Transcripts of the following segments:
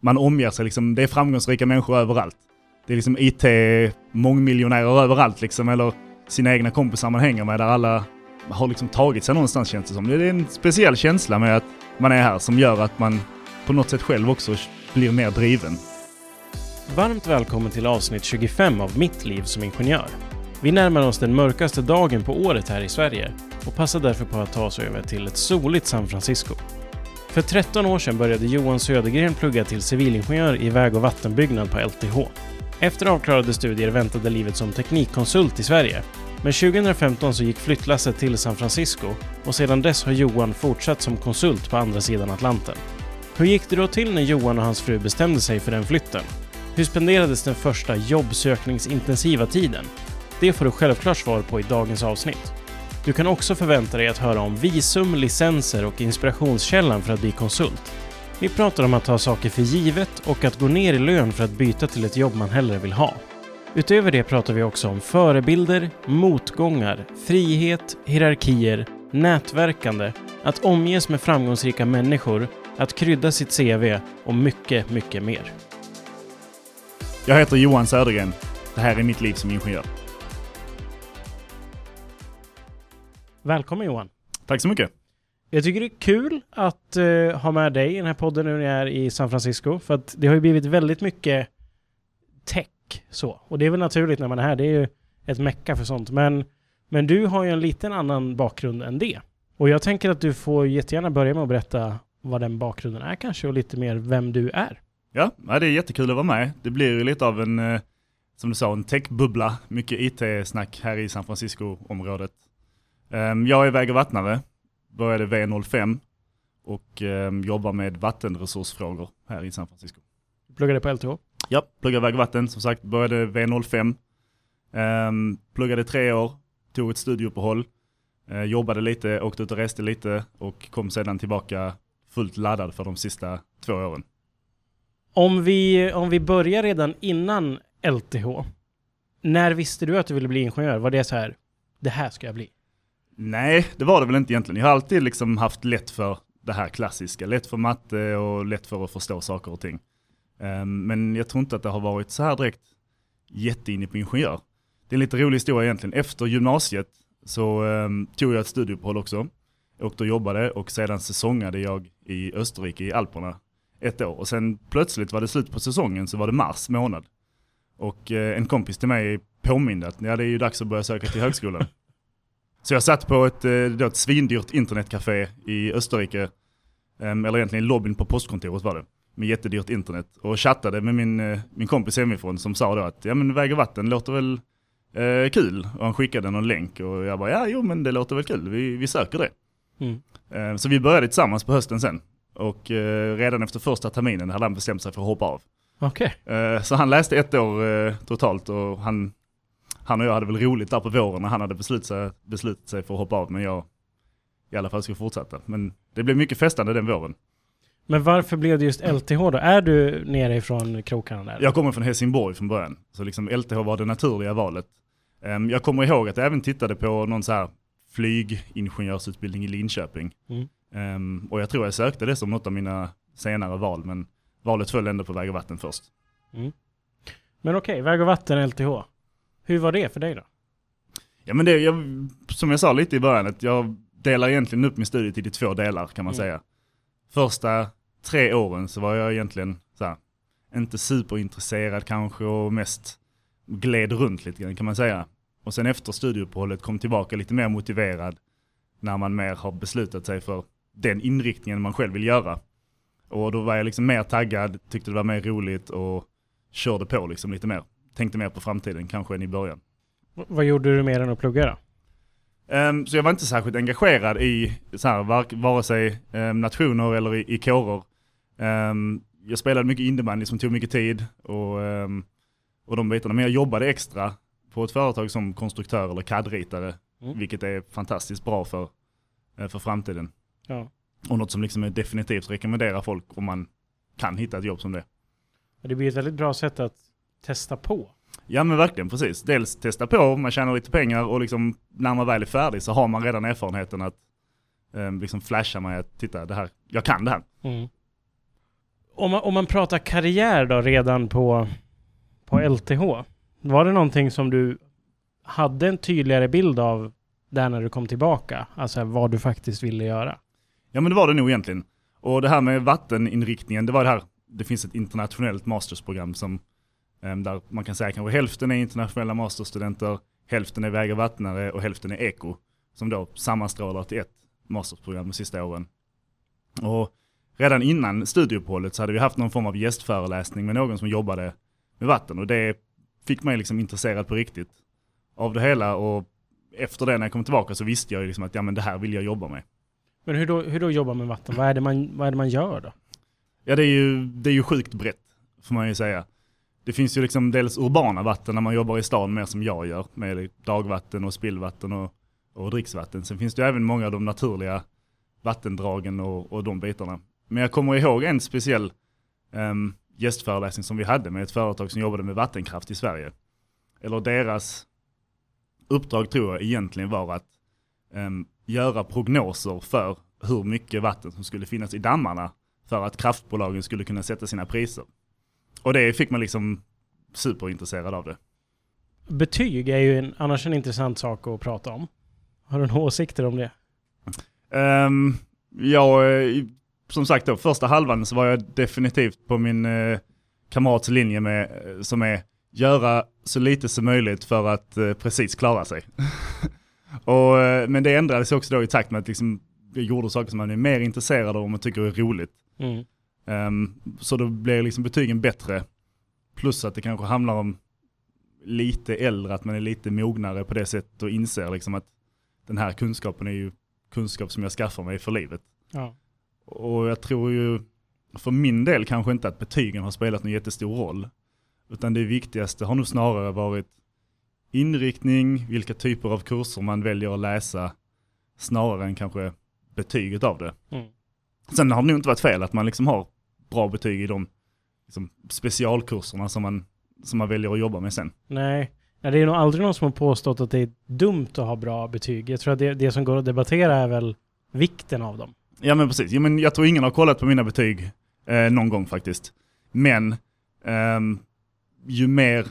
man omger sig liksom, det är framgångsrika människor överallt. Det är liksom IT-mångmiljonärer överallt liksom, eller sina egna kompisar man hänger med där alla har liksom tagit sig någonstans känns det som. Det är en speciell känsla med att man är här som gör att man på något sätt själv också blir mer driven. Varmt välkommen till avsnitt 25 av Mitt liv som ingenjör. Vi närmar oss den mörkaste dagen på året här i Sverige och passar därför på att ta oss över till ett soligt San Francisco. För 13 år sedan började Johan Södergren plugga till civilingenjör i väg och vattenbyggnad på LTH. Efter avklarade studier väntade livet som teknikkonsult i Sverige. Men 2015 så gick flyttlasset till San Francisco och sedan dess har Johan fortsatt som konsult på andra sidan Atlanten. Hur gick det då till när Johan och hans fru bestämde sig för den flytten? Hur spenderades den första jobbsökningsintensiva tiden? Det får du självklart svar på i dagens avsnitt. Du kan också förvänta dig att höra om visum, licenser och inspirationskällan för att bli konsult. Vi pratar om att ta saker för givet och att gå ner i lön för att byta till ett jobb man hellre vill ha. Utöver det pratar vi också om förebilder, motgångar, frihet, hierarkier, nätverkande, att omges med framgångsrika människor, att krydda sitt CV och mycket, mycket mer. Jag heter Johan Södergren. Det här är mitt liv som ingenjör. Välkommen Johan! Tack så mycket! Jag tycker det är kul att uh, ha med dig i den här podden nu när jag är i San Francisco. För att det har ju blivit väldigt mycket tech så. Och det är väl naturligt när man är här. Det är ju ett mecka för sånt. Men, men du har ju en liten annan bakgrund än det. Och jag tänker att du får jättegärna börja med att berätta vad den bakgrunden är kanske och lite mer vem du är. Ja, det är jättekul att vara med. Det blir ju lite av en, eh, som du sa, en techbubbla. Mycket IT-snack här i San Francisco-området. Ehm, jag är väg och vattnare, började V05 och ehm, jobbar med vattenresursfrågor här i San Francisco. Du pluggade på LTH? Ja, pluggade väg och vatten, som sagt, började V05. Um, pluggade tre år, tog ett studieuppehåll, uh, jobbade lite, åkte ut och reste lite och kom sedan tillbaka fullt laddad för de sista två åren. Om vi, om vi börjar redan innan LTH, när visste du att du ville bli ingenjör? Var det så här, det här ska jag bli? Nej, det var det väl inte egentligen. Jag har alltid liksom haft lätt för det här klassiska. Lätt för matte och lätt för att förstå saker och ting. Ehm, men jag tror inte att det har varit så här direkt jätteinne på ingenjör. Det är en lite rolig historia egentligen. Efter gymnasiet så ehm, tog jag ett studieuppehåll också. Åkte och jobbade och sedan säsongade jag i Österrike i Alperna ett år. Och sen plötsligt var det slut på säsongen så var det mars månad. Och eh, en kompis till mig påminde att ja, det är ju dags att börja söka till högskolan. Så jag satt på ett, eh, då ett svindyrt internetcafé i Österrike, eller egentligen lobbyn på postkontoret var det, med jättedyrt internet och chattade med min, eh, min kompis hemifrån som sa då att ja men väg och vatten låter väl eh, kul och han skickade någon länk och jag bara ja jo men det låter väl kul, vi, vi söker det. Mm. Eh, så vi började tillsammans på hösten sen och eh, redan efter första terminen hade han bestämt sig för att hoppa av. Okay. Så han läste ett år totalt och han han och jag hade väl roligt där på våren när han hade beslutat sig, beslutat sig för att hoppa av, men jag i alla fall skulle fortsätta. Men det blev mycket festande den våren. Men varför blev det just LTH då? Är du nere ifrån krokarna där? Jag kommer från Helsingborg från början, så liksom LTH var det naturliga valet. Um, jag kommer ihåg att jag även tittade på någon så här flygingenjörsutbildning i Linköping. Mm. Um, och jag tror jag sökte det som något av mina senare val, men valet föll ändå på väg och vatten först. Mm. Men okej, okay, väg och vatten LTH. Hur var det för dig då? Ja men det, jag, som jag sa lite i början, att jag delar egentligen upp min studietid i två delar kan man mm. säga. Första tre åren så var jag egentligen så här, inte superintresserad kanske och mest gled runt lite grann kan man säga. Och sen efter studieuppehållet kom tillbaka lite mer motiverad när man mer har beslutat sig för den inriktningen man själv vill göra. Och då var jag liksom mer taggad, tyckte det var mer roligt och körde på liksom lite mer tänkte mer på framtiden kanske än i början. Vad gjorde du mer än att plugga då? Um, så jag var inte särskilt engagerad i så här, var, vare sig um, nationer eller i, i kårer. Um, jag spelade mycket innebandy som tog mycket tid och, och de bitarna. Men jag jobbade extra på ett företag som konstruktör eller CAD-ritare. Mm. Vilket är fantastiskt bra för, uh, för framtiden. Ja. Och något som liksom är definitivt rekommenderar folk om man kan hitta ett jobb som det. Det blir ett väldigt bra sätt att testa på. Ja men verkligen precis. Dels testa på, man tjänar lite pengar och liksom när man väl är färdig så har man redan erfarenheten att eh, liksom flasha mig att titta det här, jag kan det här. Mm. Om man, om man pratar karriär då redan på, på LTH. Var det någonting som du hade en tydligare bild av där när du kom tillbaka? Alltså vad du faktiskt ville göra? Ja men det var det nog egentligen. Och det här med vatteninriktningen, det var det här, det finns ett internationellt mastersprogram som, där man kan säga kanske hälften är internationella masterstudenter, hälften är väg och vattnare och hälften är eko. Som då sammanstrålar till ett mastersprogram de sista åren. Och redan innan studieuppehållet så hade vi haft någon form av gästföreläsning med någon som jobbade med vatten och det fick mig liksom intresserad på riktigt av det hela och efter det när jag kom tillbaka så visste jag liksom att ja men det här vill jag jobba med. Men hur då, hur då jobba med vatten? Vad är, det man, vad är det man gör då? Ja det är ju, det är ju sjukt brett får man ju säga. Det finns ju liksom dels urbana vatten när man jobbar i stan mer som jag gör med dagvatten och spillvatten och, och dricksvatten. Sen finns det ju även många av de naturliga vattendragen och, och de bitarna. Men jag kommer ihåg en speciell um, gästföreläsning som vi hade med ett företag som jobbade med vattenkraft i Sverige. Eller deras uppdrag tror jag egentligen var att um, göra prognoser för hur mycket vatten som skulle finnas i dammarna för att kraftbolagen skulle kunna sätta sina priser. Och det fick man liksom superintresserad av det. Betyg är ju en, annars en intressant sak att prata om. Har du några åsikter om det? Um, ja, som sagt då, första halvan så var jag definitivt på min eh, kamrats linje med, eh, som är göra så lite som möjligt för att eh, precis klara sig. och, eh, men det ändrades också då i takt med att liksom, jag gjorde saker som man är mer intresserad av och man tycker är roligt. Mm. Um, så då blir liksom betygen bättre. Plus att det kanske handlar om lite äldre, att man är lite mognare på det sättet och inser liksom att den här kunskapen är ju kunskap som jag skaffar mig för livet. Ja. Och jag tror ju, för min del kanske inte att betygen har spelat någon jättestor roll. Utan det viktigaste har nog snarare varit inriktning, vilka typer av kurser man väljer att läsa, snarare än kanske betyget av det. Mm. Sen har det nog inte varit fel att man liksom har bra betyg i de liksom, specialkurserna som man, som man väljer att jobba med sen. Nej, Nej, det är nog aldrig någon som har påstått att det är dumt att ha bra betyg. Jag tror att det, det som går att debattera är väl vikten av dem. Ja men precis, ja, men jag tror ingen har kollat på mina betyg eh, någon gång faktiskt. Men eh, ju mer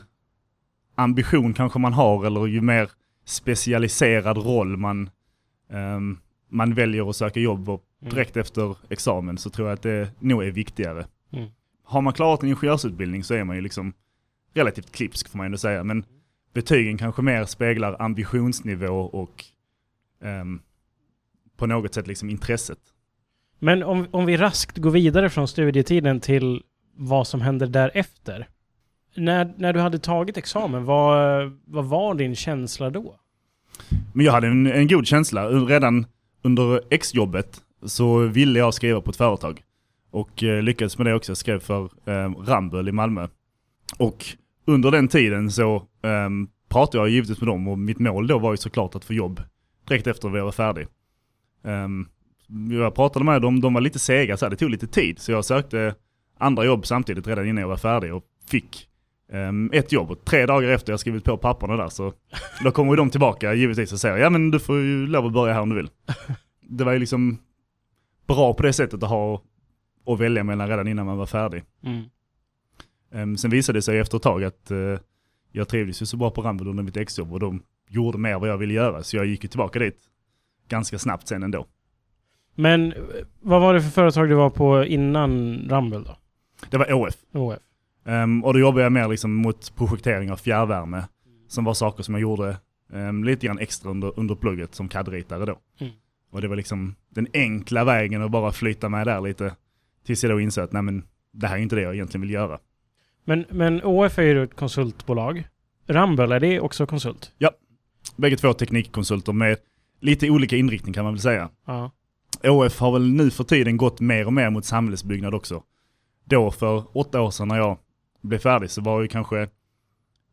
ambition kanske man har eller ju mer specialiserad roll man, eh, man väljer att söka jobb och. Direkt mm. efter examen så tror jag att det nog är viktigare. Mm. Har man klarat en ingenjörsutbildning så är man ju liksom relativt klipsk får man ändå säga. Men betygen kanske mer speglar ambitionsnivå och um, på något sätt liksom intresset. Men om, om vi raskt går vidare från studietiden till vad som händer därefter. När, när du hade tagit examen, vad, vad var din känsla då? Men jag hade en, en god känsla. Redan under exjobbet så ville jag skriva på ett företag. Och eh, lyckades med det också. Jag skrev för eh, Ramboll i Malmö. Och under den tiden så eh, pratade jag givetvis med dem och mitt mål då var ju såklart att få jobb direkt efter att vi var färdig. Um, jag pratade med dem, de var lite sega, så här, det tog lite tid. Så jag sökte andra jobb samtidigt redan innan jag var färdig och fick um, ett jobb. Och tre dagar efter jag skrivit på papperna där så då kommer de tillbaka givetvis och säger ja men du får ju lov att börja här om du vill. Det var ju liksom bra på det sättet att ha och välja mellan redan innan man var färdig. Mm. Um, sen visade det sig efter ett tag att uh, jag trivdes ju så bra på Ramboll under mitt exjobb och de gjorde mer vad jag ville göra. Så jag gick ju tillbaka dit ganska snabbt sen ändå. Men vad var det för företag du var på innan Rumble då? Det var ÅF. ÅF. Um, och då jobbade jag mer liksom mot projektering av fjärrvärme. Som var saker som jag gjorde um, lite grann extra under, under plugget som CAD-ritare då. Mm. Och det var liksom den enkla vägen att bara flyta med där lite. Tills jag då insåg att nej men det här är inte det jag egentligen vill göra. Men, men ÅF är ju ett konsultbolag. Rumble, är det också konsult? Ja, bägge två teknikkonsulter med lite olika inriktning kan man väl säga. Ja. ÅF har väl nu för tiden gått mer och mer mot samhällsbyggnad också. Då för åtta år sedan när jag blev färdig så var ju kanske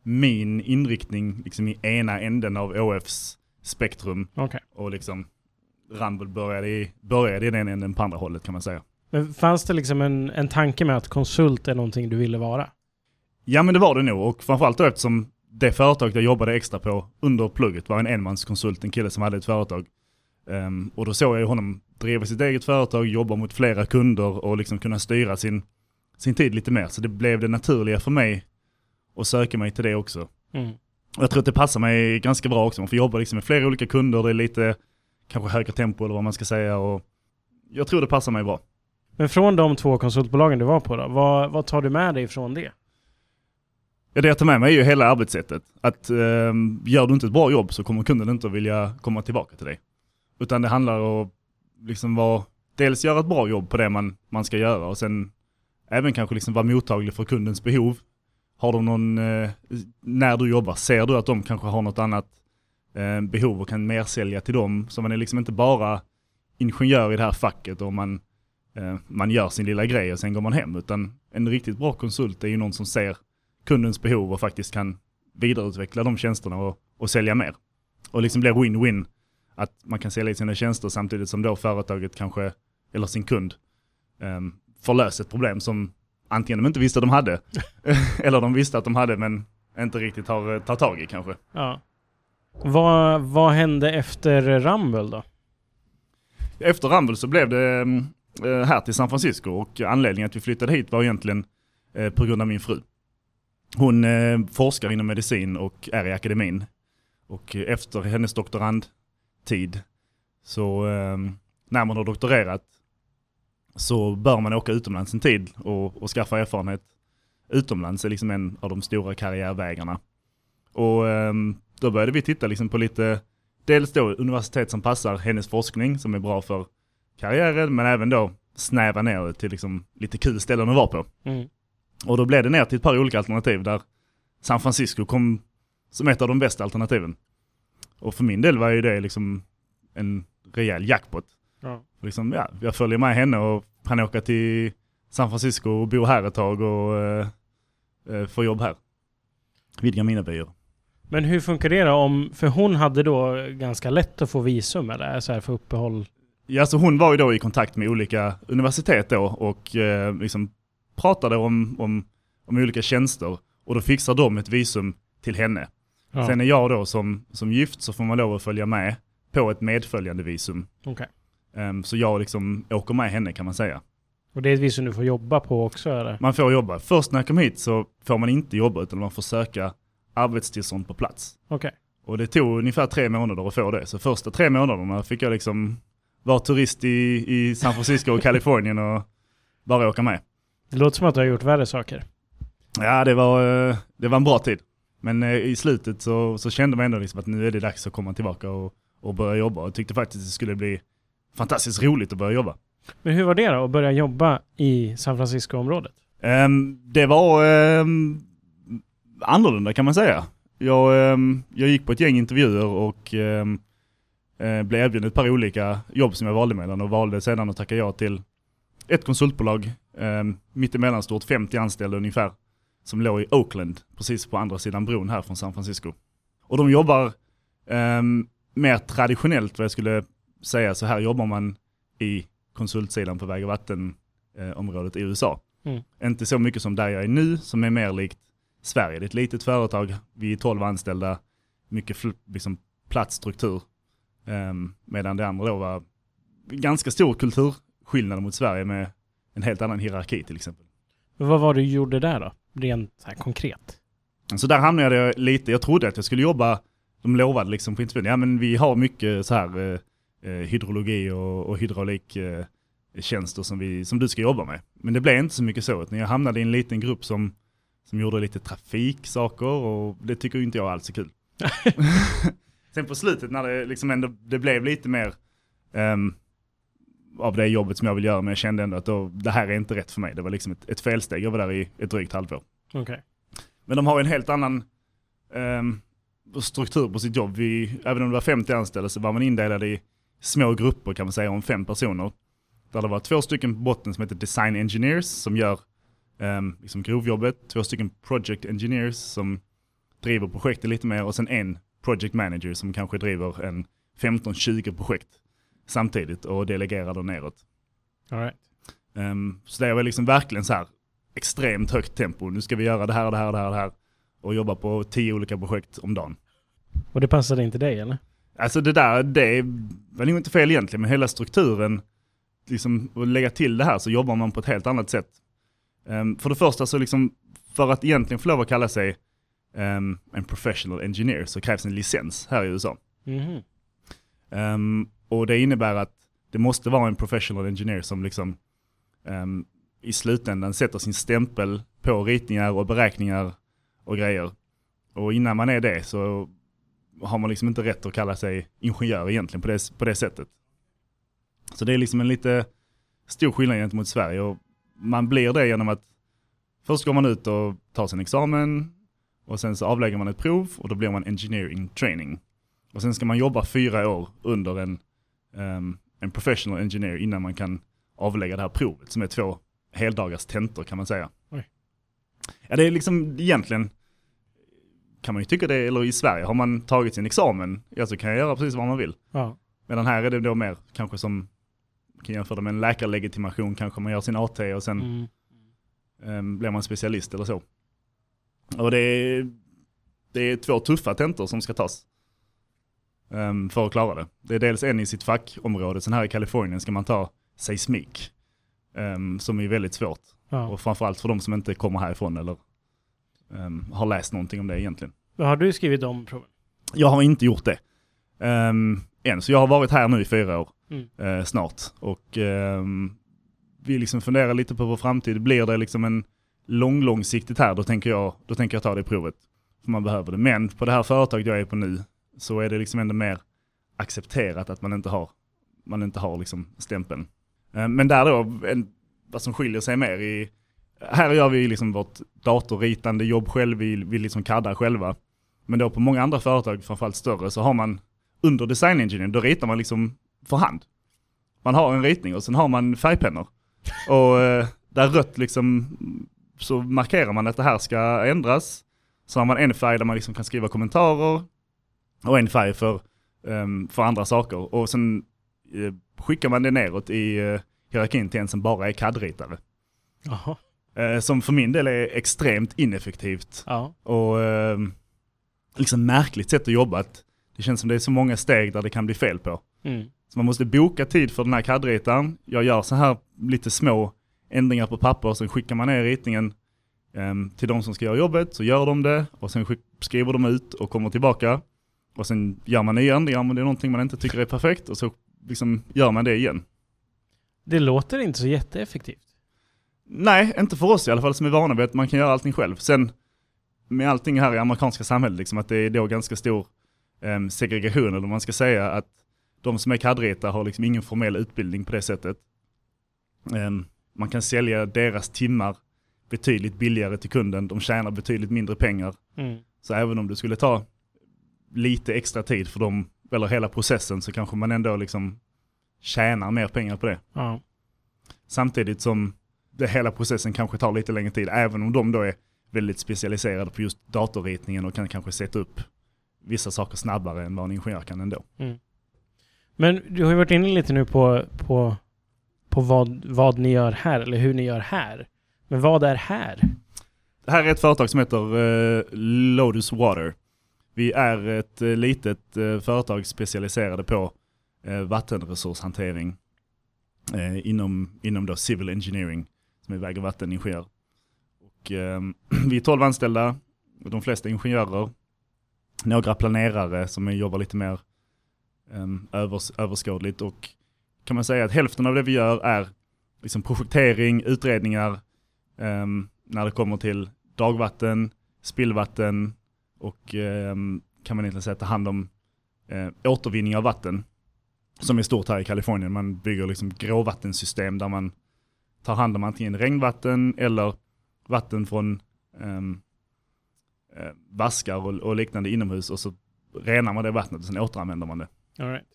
min inriktning liksom i ena änden av ÅFs spektrum. Okay. Och liksom Rumble började i, började i den änden på andra hållet kan man säga. Men fanns det liksom en, en tanke med att konsult är någonting du ville vara? Ja men det var det nog och framförallt då eftersom det företaget jag jobbade extra på under plugget var en enmanskonsult, en kille som hade ett företag. Um, och då såg jag honom driva sitt eget företag, jobba mot flera kunder och liksom kunna styra sin, sin tid lite mer. Så det blev det naturliga för mig att söka mig till det också. Mm. Och jag tror att det passar mig ganska bra också. Man får jobba liksom med flera olika kunder, det är lite kanske högre tempo eller vad man ska säga. Och jag tror det passar mig bra. Men från de två konsultbolagen du var på då, vad, vad tar du med dig från det? Ja, det jag tar med mig är ju hela arbetssättet. Att eh, gör du inte ett bra jobb så kommer kunden inte vilja komma tillbaka till dig. Utan det handlar om att liksom vara, dels göra ett bra jobb på det man, man ska göra och sen även kanske liksom vara mottaglig för kundens behov. Har de någon, eh, när du jobbar, ser du att de kanske har något annat eh, behov och kan mersälja till dem. Så man är liksom inte bara ingenjör i det här facket och man, eh, man gör sin lilla grej och sen går man hem. Utan en riktigt bra konsult är ju någon som ser kundens behov och faktiskt kan vidareutveckla de tjänsterna och, och sälja mer. Och liksom blir win-win. Att man kan sälja sina tjänster samtidigt som då företaget kanske, eller sin kund, eh, får lösa ett problem som antingen de inte visste att de hade, eller de visste att de hade men inte riktigt har eh, tagit tag i kanske. Ja. Vad, vad hände efter Rumble då? Efter Rumble så blev det mm, eh, här till San Francisco och anledningen att vi flyttade hit var egentligen eh, på grund av min fru. Hon eh, forskar inom medicin och är i akademin. Och efter hennes doktorandtid så ehm, när man har doktorerat så bör man åka utomlands en tid och, och skaffa erfarenhet utomlands är liksom en av de stora karriärvägarna. Och um, då började vi titta liksom på lite, dels då universitet som passar hennes forskning som är bra för karriären, men även då snäva ner det till liksom lite kul ställen att vara på. Mm. Och då blev det ner till ett par olika alternativ där San Francisco kom som ett av de bästa alternativen. Och för min del var ju det liksom en rejäl jackpot. Ja. Liksom, ja, jag följer med henne och kan åka till San Francisco och bo här ett tag och eh, eh få jobb här. Vidga mina vyer. Men hur funkar det då? Om, för hon hade då ganska lätt att få visum eller så här för uppehåll? Ja, så hon var ju då i kontakt med olika universitet då och eh, liksom pratade om, om, om olika tjänster och då fixar de ett visum till henne. Ja. Sen är jag då som, som gift så får man lov att följa med på ett medföljande visum. Okay. Um, så jag liksom åker med henne kan man säga. Och det är ett visum du får jobba på också eller? Man får jobba. Först när jag kom hit så får man inte jobba utan man får söka arbetstillstånd på plats. Okay. Och det tog ungefär tre månader att få det. Så första tre månaderna fick jag liksom vara turist i, i San Francisco och Kalifornien och bara åka med. Det låter som att du har gjort värre saker. Ja, det var, eh, det var en bra tid. Men eh, i slutet så, så kände man ändå liksom att nu är det dags att komma tillbaka och, och börja jobba. Och tyckte faktiskt det skulle bli fantastiskt roligt att börja jobba. Men hur var det då, att börja jobba i San Francisco-området? Um, det var um, annorlunda kan man säga. Jag, um, jag gick på ett gäng intervjuer och um, uh, blev erbjuden ett par olika jobb som jag valde mellan och valde sedan att tacka ja till ett konsultbolag, um, mittemellan stort 50 anställda ungefär, som låg i Oakland, precis på andra sidan bron här från San Francisco. Och de jobbar mer traditionellt vad jag skulle säga, så här jobbar man i konsultsidan på väg och vattenområdet i USA. Mm. Inte så mycket som där jag är nu, som är mer likt Sverige. Det är ett litet företag, vi är 12 anställda, mycket liksom, platt struktur. Um, medan det andra då var ganska stor kulturskillnad mot Sverige med en helt annan hierarki till exempel. Men vad var det du gjorde där då, rent här konkret? Så där hamnade jag lite, jag trodde att jag skulle jobba, de lovade liksom på intervjun, ja men vi har mycket så här eh, eh, hydrologi och, och hydrauliktjänster eh, som, vi, som du ska jobba med. Men det blev inte så mycket så, utan jag hamnade i en liten grupp som, som gjorde lite trafiksaker och det tycker inte jag alls är kul. Sen på slutet när det liksom ändå det blev lite mer um, av det jobbet som jag vill göra, men jag kände ändå att då, det här är inte rätt för mig. Det var liksom ett, ett felsteg. Jag var där i ett drygt halvår. Okay. Men de har en helt annan um, struktur på sitt jobb. Vi, även om det var 50 anställda så var man indelad i små grupper kan man säga om fem personer. Där det var två stycken på botten som heter Design Engineers som gör um, liksom grovjobbet. Två stycken Project Engineers som driver projektet lite mer och sen en Project Manager som kanske driver en 15-20 projekt samtidigt och delegerar då neråt. All right. Um, så det var liksom verkligen så här extremt högt tempo. Nu ska vi göra det här, det här, det här, det här och jobba på tio olika projekt om dagen. Och det passade inte dig eller? Alltså det där, det var nog inte fel egentligen, men hela strukturen, liksom att lägga till det här så jobbar man på ett helt annat sätt. Um, för det första så liksom, för att egentligen få lov att kalla sig um, en professional engineer så krävs en licens här i USA. Mhm. Um, och det innebär att det måste vara en professional engineer som liksom i slutändan sätter sin stämpel på ritningar och beräkningar och grejer. Och innan man är det så har man liksom inte rätt att kalla sig ingenjör egentligen på det, på det sättet. Så det är liksom en lite stor skillnad gentemot Sverige och man blir det genom att först går man ut och tar sin examen och sen så avlägger man ett prov och då blir man engineering training. Och sen ska man jobba fyra år under en, ehm, en professional engineer innan man kan avlägga det här provet som är två heldagars tentor kan man säga. Oj. Ja det är liksom egentligen kan man ju tycka det, eller i Sverige har man tagit sin examen, ja så kan jag göra precis vad man vill. Ja. Medan här är det då mer kanske som, kan jämföra med en läkarlegitimation, kanske man gör sin AT och sen Mm. ehm, blir man specialist eller så. Och det är, det är två tuffa tentor som ska tas ehm, för att klara det. Det är dels en i sitt fackområde, sen här i Kalifornien ska man ta seismik, ehm, som är väldigt svårt. Ja. Och framförallt för de som inte kommer härifrån eller ehm, har läst någonting om det egentligen. Har du skrivit de proven? Jag har inte gjort det. Um, än, så jag har varit här nu i fyra år Mm. eh, snart. Och ehm, vi liksom funderar lite på vår framtid. Blir det liksom en lång, långsiktigt här, då tänker, jag, då tänker jag ta det provet. För man behöver det. Men på det här företaget jag är på nu, så är det liksom ändå mer accepterat att man inte har, man inte har liksom stämpeln. Eh, men där då, en, vad som skiljer sig mer i, här gör vi liksom vårt datorritande jobb själv, vi, vi liksom kaddar själva. Men då på många andra företag, framförallt större, så har man under design engineering, då ritar man liksom för hand. Man har en ritning och sen har man färgpennor. Och eh, där rött liksom, så markerar man att det här ska ändras. Så har man en färg där man liksom kan skriva kommentarer och en färg för, ehm, för andra saker. Och sen eh, skickar man det neråt i eh, hierarkin till en som bara är CAD-ritare. Eh, som för min del är extremt ineffektivt Ja. och eh, liksom märkligt sätt att jobba. Att det känns som det är så många steg där det kan bli fel på. Mm. Så man måste boka tid för den här CAD-ritaren. Jag gör så här lite små ändringar på papper, sen skickar man ner ritningen ehm, till de som ska göra jobbet, så gör de det och sen skriver de ut och kommer tillbaka. Och sen gör man nya ändringar om det är någonting man inte tycker är perfekt och så liksom gör man det igen. Det låter inte så jätteeffektivt. Nej, inte för oss i alla fall som är vana vid att man kan göra allting själv. Sen med allting här i amerikanska samhället, liksom, att det är då ganska stor em, segregation, eller man ska säga, att de som är CAD-ritare har liksom ingen formell utbildning på det sättet. Em, man kan sälja deras timmar betydligt billigare till kunden, de tjänar betydligt mindre pengar. Mm. Så även om du skulle ta lite extra tid för dem, eller hela processen, så kanske man ändå liksom tjänar mer pengar på det. Ja. Samtidigt som det hela processen kanske tar lite längre tid, även om de då är väldigt specialiserade på just datorritningen och kan kanske sätta upp vissa saker snabbare än vad en ingenjör kan ändå. Men du har ju varit inne lite nu på, på, på vad, vad ni gör här, eller hur ni gör här. Men vad är här? Det här är ett företag som heter eh, Lotus Water. Vi är ett eh, litet eh, företag specialiserade på vattenresurshantering inom, inom då civil engineering, som är väg och vatteningenjör. Och, eh, vi är 12 anställda, och de flesta ingenjörer, några planerare som jobbar lite mer um, övers, överskådligt och kan man säga att hälften av det vi gör är liksom projektering, utredningar, um, när det kommer till dagvatten, spillvatten och um, kan man egentligen säga ta hand om uh, återvinning av vatten. Som är stort här i Kalifornien. Man bygger liksom gråvattensystem där man tar hand om antingen regnvatten eller vatten från um, eh, vaskar och, och liknande inomhus och så renar man det vattnet och sen återanvänder man det. All right.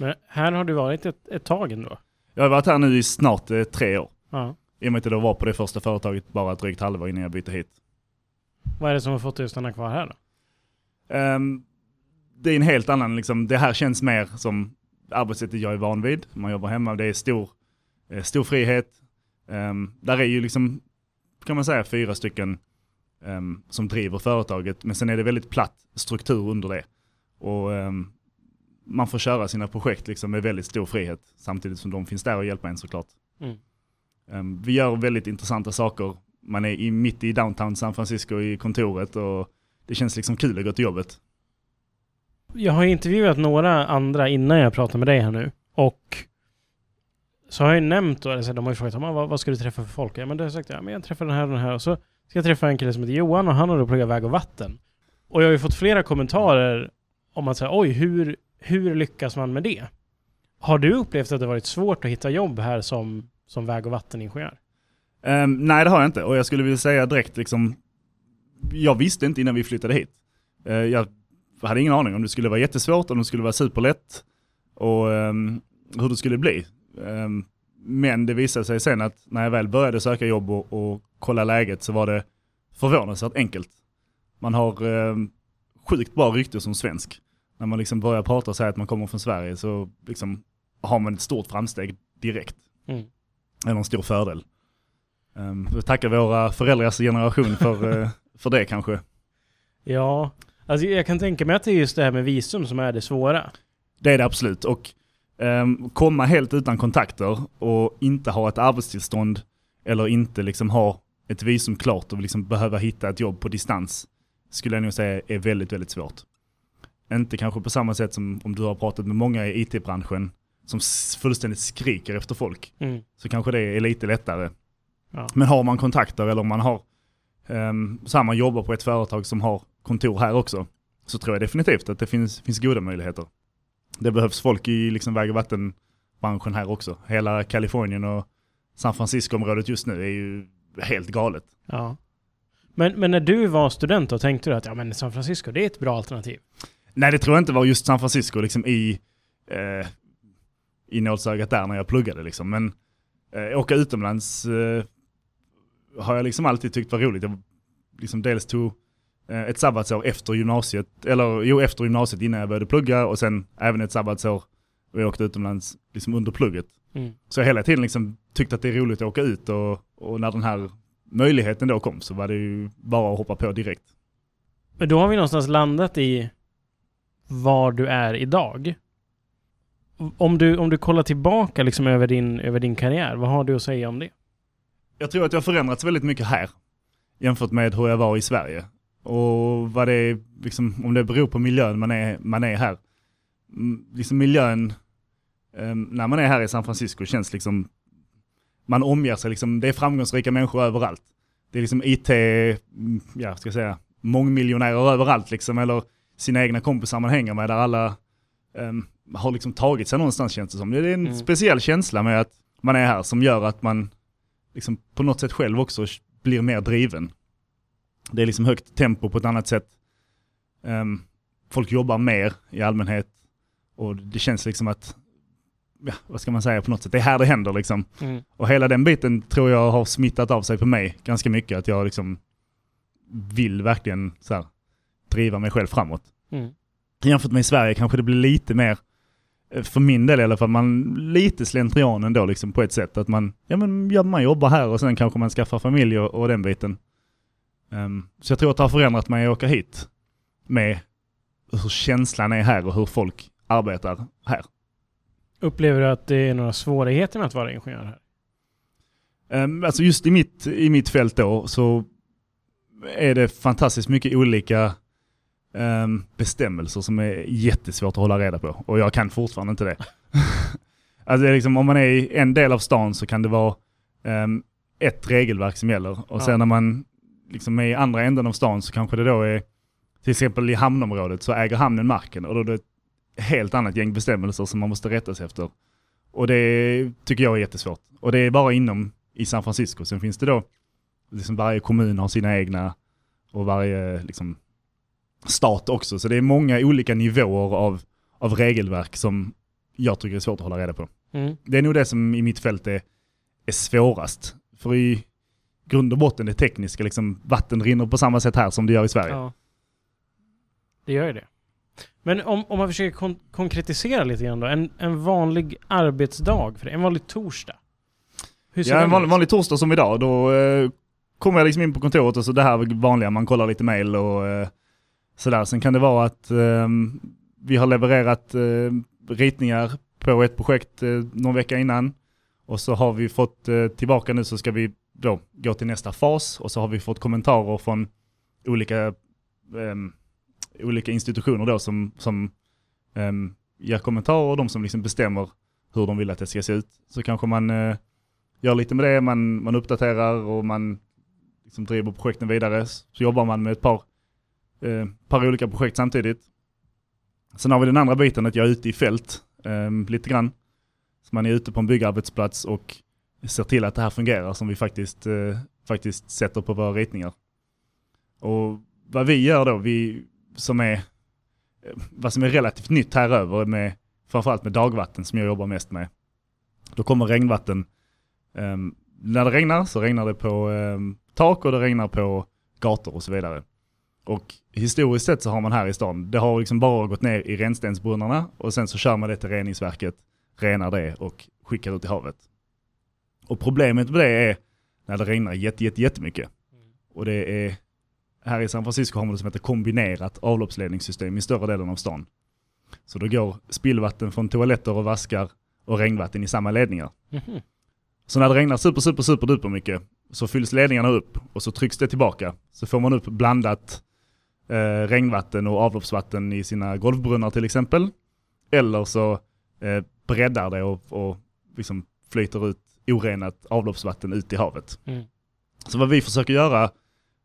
Men här har du varit ett, ett tag ändå? Jag har varit här nu i snart eh, tre år. Ja. I och med att jag var på det första företaget bara ett drygt halvår innan jag bytte hit. Vad är det som har fått dig att stanna kvar här då? Ehm, det är en helt annan, liksom, det här känns mer som arbetssättet jag är van vid. Man jobbar hemma, det är stor, eh, stor frihet. Um, där är ju liksom, kan man säga, fyra stycken ehm, som driver företaget. Men sen är det väldigt platt struktur under det. Och ehm, man får köra sina projekt liksom med väldigt stor frihet. Samtidigt som de finns där och hjälper en såklart. Mm. Um, vi gör väldigt intressanta saker. Man är i, mitt i downtown San Francisco i kontoret och det känns liksom kul att gå till jobbet. Jag har intervjuat några andra innan jag pratar med dig här nu. Och så har jag nämnt då, alltså, de har ju frågat vad, vad ska du träffa för folk? Ja, men då har jag sagt ja, men jag träffar den här och den här. Och så ska jag träffa en kille som heter Johan och han har då pluggat väg och vatten. Och jag har ju fått flera kommentarer om att säga oj, hur, hur lyckas man med det? Har du upplevt att det varit svårt att hitta jobb här som, som väg och vatteningenjör? Um, nej, det har jag inte. Och jag skulle vilja säga direkt, liksom, jag visste inte innan vi flyttade hit. Uh, jag hade ingen aning om det skulle vara jättesvårt, om det skulle vara superlätt och um, hur det skulle bli. Um, men det visade sig sen att när jag väl började söka jobb och, och kolla läget så var det förvånansvärt enkelt. Man har um, sjukt bra rykte som svensk. När man liksom börjar prata och säga att man kommer från Sverige så liksom har man ett stort framsteg direkt. Mm. Eller en stor fördel. Um, vi tackar våra föräldrars generation för, uh, för det kanske. Ja, alltså jag kan tänka mig att det är just det här med visum som är det svåra. Det är det absolut. Och komma helt utan kontakter och inte ha ett arbetstillstånd eller inte liksom ha ett visum klart och liksom behöva hitta ett jobb på distans skulle jag nog säga är väldigt, väldigt svårt. Inte kanske på samma sätt som om du har pratat med många i IT-branschen som fullständigt skriker efter folk. Mm. Så kanske det är lite lättare. Ja. Men har man kontakter eller om man har, um, så här man jobbar på ett företag som har kontor här också, så tror jag definitivt att det finns, finns goda möjligheter. Det behövs folk i liksom väg och vattenbranschen här också. Hela Kalifornien och San Francisco-området just nu är ju helt galet. Ja. Men, men när du var student då, tänkte du att ja, men San Francisco det är ett bra alternativ? Nej, det tror jag inte var just San Francisco liksom i, eh, nålsögat där när jag pluggade. Liksom. Men eh, åka utomlands eh, har jag liksom alltid tyckt var roligt. Jag liksom dels tog ett sabbatsår efter gymnasiet, eller jo efter gymnasiet innan jag började plugga och sen även ett sabbatsår och jag åkte utomlands liksom under plugget. Mm. Så jag hela tiden liksom tyckte att det är roligt att åka ut och, och när den här möjligheten då kom så var det ju bara att hoppa på direkt. Men då har vi någonstans landat i var du är idag. Om du, om du kollar tillbaka liksom över, din, över din karriär, vad har du att säga om det? Jag tror att jag har förändrats väldigt mycket här jämfört med hur jag var i Sverige. Och vad det är, liksom, om det beror på miljön man är, man är här. Mm, liksom miljön um, när man är här i San Francisco känns liksom, man omger sig liksom, det är framgångsrika människor överallt. Det är liksom IT, mm, ja ska jag säga, mångmiljonärer överallt liksom, eller sina egna kompisar man hänger med där alla um, har liksom tagit sig någonstans känns det som. Det är en mm. speciell känsla med att man är här som gör att man liksom på något sätt själv också blir mer driven. Det är liksom högt tempo på ett annat sätt. Um, folk jobbar mer i allmänhet och det känns liksom att, ja, vad ska man säga på något sätt, det är här det händer liksom. Mm. Och hela den biten tror jag har smittat av sig på mig ganska mycket, att jag liksom vill verkligen så här, driva mig själv framåt. Mm. Jämfört med i Sverige kanske det blir lite mer, eh, för min del i alla fall, man lite slentrian ändå liksom på ett sätt. Att man, ja men ja, man jobbar här och sen kanske man skaffar familj och, och den biten. Um, så jag tror att det har förändrat mig att åka hit med hur känslan är här och hur folk arbetar här. Upplever du att det är några svårigheter med att vara ingenjör här? Um, alltså just i mitt, i mitt fält då så är det fantastiskt mycket olika um, bestämmelser som är jättesvårt att hålla reda på. Och jag kan fortfarande inte det. alltså det är liksom, om man är i en del av stan så kan det vara um, ett regelverk som gäller. Och ja. sen när man liksom är i andra änden av stan så kanske det då är, till exempel i hamnområdet så äger hamnen marken och då är det ett helt annat gäng bestämmelser som man måste rätta sig efter. Och det tycker jag är jättesvårt. Och det är bara inom i San Francisco. Sen finns det då liksom varje kommun har sina egna och varje liksom, stat också. Så det är många olika nivåer av, av regelverk som jag tycker är svårt att hålla reda på. Mm. Det är nog det som i mitt fält är, är svårast. För i grund och botten det tekniska, liksom, vatten rinner på samma sätt här som det gör i Sverige. Ja. Det gör ju det. Men om, om man försöker kon konkretisera lite grann då. En, en vanlig arbetsdag för dig, en vanlig torsdag. Hur ser ja, en vanlig, vanlig, torsdag som idag, då eh, kommer jag liksom in på kontoret och så det här vanliga, man kollar lite mail och eh, sådär. Sen kan det vara att eh, vi har levererat eh, ritningar på ett projekt eh, någon vecka innan Och så har vi fått eh, tillbaka nu så ska vi då gå till nästa fas och så har vi fått kommentarer från olika, um, olika institutioner då som, som um, ger kommentarer och de som liksom bestämmer hur de vill att det ska se ut. Så kanske man uh, gör lite med det, man, man uppdaterar och man liksom driver projekten vidare. Så jobbar man med ett par, uh, par olika projekt samtidigt. Sen har vi den andra biten att jag är ute i fält um, lite grann. Så man är ute på en byggarbetsplats och ser till att det här fungerar som vi faktiskt, eh, faktiskt sätter på våra ritningar. Och vad vi gör då, vi som är, eh, vad som är relativt nytt här över med framförallt med dagvatten som jag jobbar mest med. Då kommer regnvatten, um, när det regnar så regnar det på um, tak och det regnar på gator och så vidare. Och historiskt sett så har man här i stan, det har liksom bara gått ner i renstensbrunnarna och sen så kör man det till reningsverket, renar det och skickar ut i havet. Och problemet med det är när det regnar jätte, jätte, jättemycket. Och det är här i San Francisco har man det som heter kombinerat avloppsledningssystem i större delen av stan. Så då går spillvatten från toaletter och vaskar och regnvatten i samma ledningar. Mm. Så när det regnar super, super, super duper mycket så fylls ledningarna upp och så trycks det tillbaka. Så får man upp blandat eh, regnvatten och avloppsvatten i sina golvbrunnar till exempel. Eller så eh, breddar det och, och liksom flyter ut orenat avloppsvatten ut i havet. Mm. Så vad vi försöker göra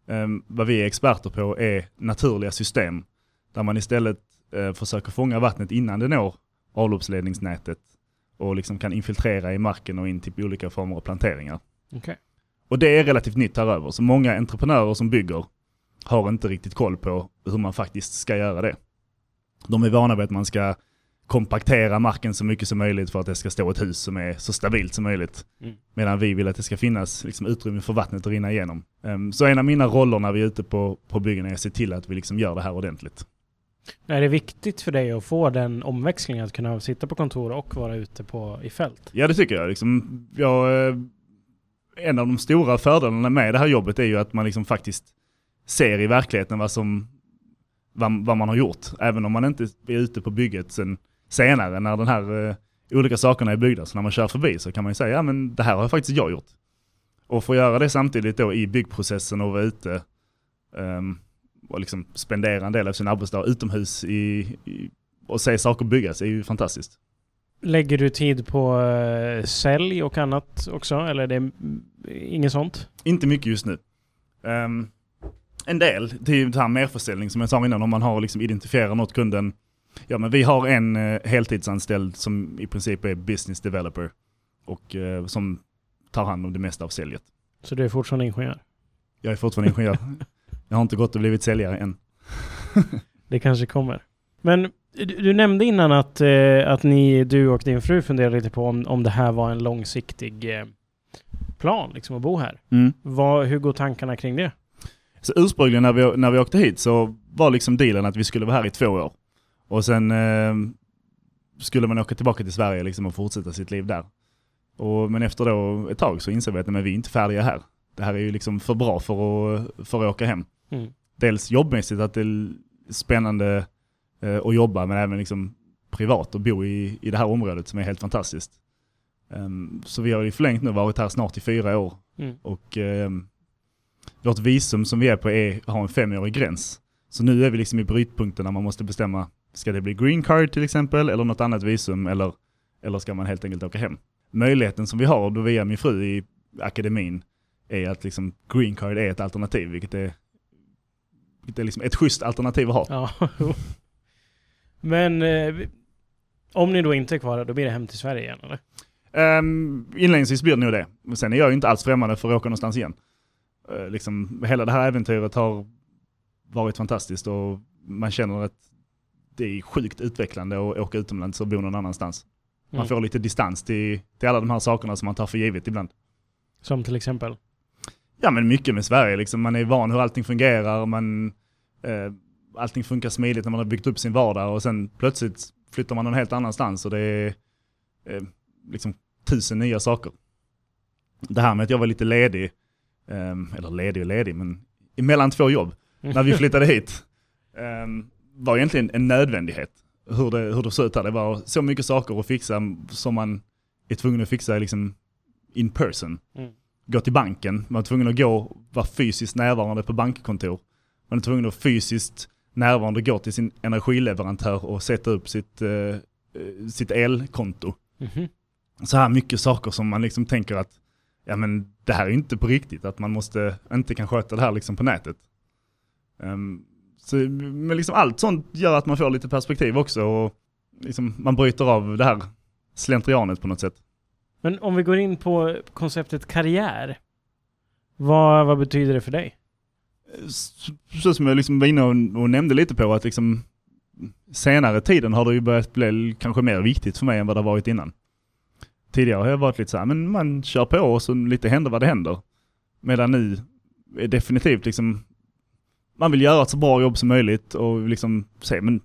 Um, vad vi är experter på är naturliga system. Där man istället uh, försöker fånga vattnet innan det når avloppsledningsnätet. Och liksom kan infiltrera i marken och in till olika former av planteringar. Okay. Och det är relativt nytt här över. Så många entreprenörer som bygger har inte riktigt koll på hur man faktiskt ska göra det. De är vana vid att man ska kompaktera marken så mycket som möjligt för att det ska stå ett hus som är så stabilt som möjligt. Mm. Medan vi vill att det ska finnas liksom, utrymme för vattnet att rinna igenom. Um, så en av mina roller när vi är ute på, på byggen är att se till att vi liksom gör det här ordentligt. Är det viktigt för dig att få den omväxlingen att kunna sitta på kontor och vara ute på, i fält? Ja det tycker jag. Liksom, jag eh, en av de stora fördelarna med det här jobbet är ju att man liksom faktiskt ser i verkligheten vad, som, vad, vad man har gjort. Även om man inte är ute på bygget sen senare när den här eh, olika sakerna är byggda. Så när man kör förbi så kan man ju säga, ja men det här har faktiskt jag gjort. Och få göra det samtidigt då i byggprocessen och vara ute um, och liksom spendera en del av sin arbetsdag utomhus i, i, och se saker byggas är ju fantastiskt. Lägger du tid på uh, sälj och annat också, eller är det inget sånt? Inte mycket just nu. Um, en del, det är ju det här merförsäljning som jag sa innan, om man har liksom identifierat något kunden Ja men vi har en eh, heltidsanställd som i princip är business developer och eh, som tar hand om det mesta av säljet. Så du är fortfarande ingenjör? Jag är fortfarande ingenjör. jag har inte gått och blivit säljare än. det kanske kommer. Men du, du nämnde innan att, eh, att ni, du och din fru funderade lite på om, om det här var en långsiktig eh, plan, liksom att bo här. Mm. Vad, hur går tankarna kring det? Så ursprungligen när vi, när vi åkte hit så var liksom dealen att vi skulle vara här i två år. Och sen eh, skulle man åka tillbaka till Sverige liksom och fortsätta sitt liv där. Och, men efter då ett tag så insåg vi att men vi är inte färdiga här. Det här är ju liksom för bra för att, för att åka hem. Mm. Dels jobbmässigt att det är spännande eh, att jobba men även liksom privat och bo i, i det här området som är helt fantastiskt. Um, så vi har ju förlängt nu, varit här snart i fyra år. Mm. Och um, vårt visum som vi är på är, har en femårig gräns. Så nu är vi liksom i brytpunkten när man måste bestämma Ska det bli green card till exempel eller något annat visum eller, eller ska man helt enkelt åka hem? Möjligheten som vi har då via min fru i akademin är att liksom green card är ett alternativ, vilket är, vilket är liksom ett schysst alternativ att ha. Ja. Men eh, om ni då inte är kvar, då blir det hem till Sverige igen eller? Um, inledningsvis blir det nog det. Men sen är jag ju inte alls främmande för att åka någonstans igen. Uh, liksom, hela det här äventyret har varit fantastiskt och man känner att det är sjukt utvecklande att åka utomlands och bo någon annanstans. Man mm. får lite distans till, till alla de här sakerna som man tar för givet ibland. Som till exempel? Ja men mycket med Sverige, liksom. man är van hur allting fungerar, man, eh, allting funkar smidigt när man har byggt upp sin vardag och sen plötsligt flyttar man någon helt annanstans och det är eh, liksom tusen nya saker. Det här med att jag var lite ledig, eh, eller ledig och ledig, men emellan två jobb när vi flyttade hit. Um, var egentligen en nödvändighet. Hur det, hur det såg ut här. Det var så mycket saker att fixa som man är tvungen att fixa liksom in person. Mm. Gå till banken, man var tvungen att gå, vara fysiskt närvarande på bankkontor. Man är tvungen att fysiskt närvarande gå till sin energileverantör och sätta upp sitt, eh, eh, sitt elkonto. Mhm. Så här mycket saker som man liksom tänker att ja men det här är inte på riktigt, att man måste, inte kan sköta det här liksom på nätet. Ehm, så, men liksom allt sånt gör att man får lite perspektiv också och liksom man bryter av det här slentrianet på något sätt. Men om vi går in på konceptet karriär. Vad, vad betyder det för dig? Så, så som jag liksom var inne och, och nämnde lite på att liksom senare tiden har det ju börjat bli kanske mer viktigt för mig än vad det har varit innan. Tidigare har jag varit lite så här, men man kör på och så lite händer vad det händer. Medan nu är definitivt liksom, man vill göra ett så bra jobb som möjligt och liksom se, men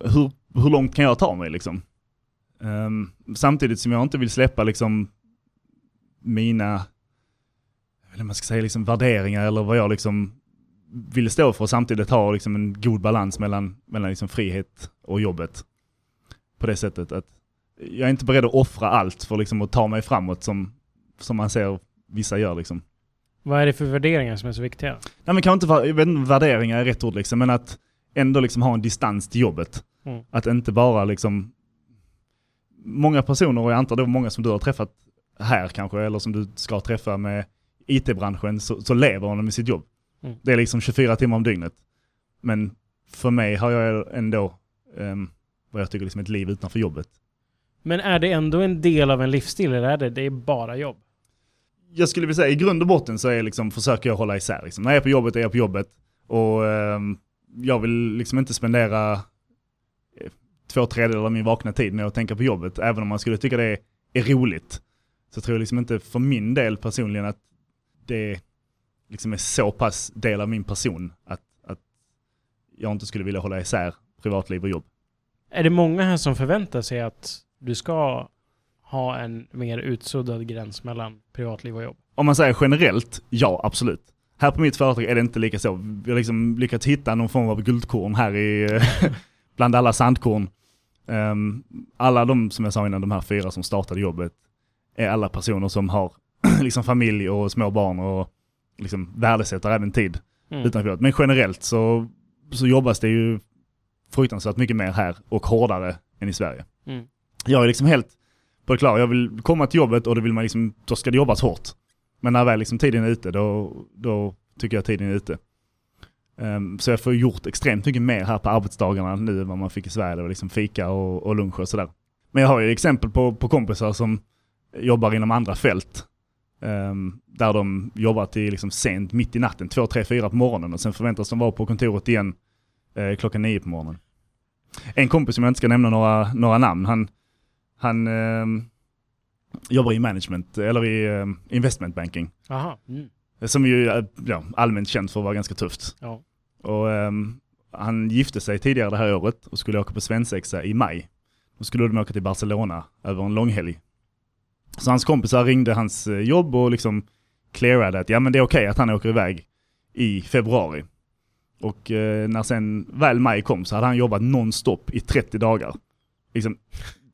hur, hur långt kan jag ta mig liksom? Um, samtidigt som jag inte vill släppa liksom mina, eller man ska säga liksom värderingar eller vad jag liksom vill stå för och samtidigt ha liksom en god balans mellan, mellan liksom frihet och jobbet. På det sättet att jag är inte beredd att offra allt för liksom att ta mig framåt som, som man ser vissa gör liksom. Vad är det för värderingar som är så viktiga? Nej men kanske inte, jag vet inte värderingar är rätt ord liksom, men att ändå liksom ha en distans till jobbet. Mm. Att inte bara liksom, många personer, och jag antar det är många som du har träffat här kanske, eller som du ska träffa med IT-branschen, så, så lever de med sitt jobb. Mm. Det är liksom 24 timmar om dygnet. Men för mig har jag ändå um, vad jag tycker liksom ett liv utanför jobbet. Men är det ändå en del av en livsstil eller är det, det är bara jobb? Jag skulle vilja säga i grund och botten så är liksom, försöker jag hålla isär. Liksom. När jag är på jobbet är jag på jobbet. Och eh, jag vill liksom inte spendera eh, två tredjedelar av min vakna tid med att tänka på jobbet. Även om man skulle tycka det är, är roligt. Så tror jag liksom inte för min del personligen att det liksom är så pass del av min person att, att jag inte skulle vilja hålla isär privatliv och jobb. Är det många här som förväntar sig att du ska ha en mer utsuddad gräns mellan privatliv och jobb? Om man säger generellt, ja absolut. Här på mitt företag är det inte lika så. Vi har liksom lyckats hitta någon form av guldkorn här i, bland alla sandkorn. Ehm, alla de, som jag sa innan, de här fyra som startade jobbet, är alla personer som har liksom familj och små barn och liksom värdesätter även tid Mm. utanför jobbet. Men generellt så, så jobbas det ju fruktansvärt mycket mer här och hårdare än i Sverige. Mm. Jag är liksom helt på det klara. Jag vill komma till jobbet och då vill man liksom, då ska det jobbas hårt. Men när väl liksom tiden är ute, då, då tycker jag tiden är ute. Um, så jag får gjort extremt mycket mer här på arbetsdagarna nu än vad man fick i Sverige. Det var liksom fika och, och lunch och sådär. Men jag har ju exempel på, på kompisar som jobbar inom andra fält. Um, där de jobbar till liksom sent, mitt i natten, två, tre, fyra på morgonen och sen förväntas de vara på kontoret igen eh, klockan nio på morgonen. En kompis som jag inte ska nämna några, några namn, han, han ehm, jobbar i management, eller i ehm, investment banking. Aha. Mm. Som ju är ja, allmänt känt för att vara ganska tufft. Ja. Och ehm, han gifte sig tidigare det här året och skulle åka på svensexa i maj. Då skulle de åka till Barcelona över en långhelg. Så hans kompisar ringde hans eh, jobb och liksom clearade att ja men det är okej att han åker iväg i februari. Och eh, när sen väl maj kom så hade han jobbat nonstop i 30 dagar. Liksom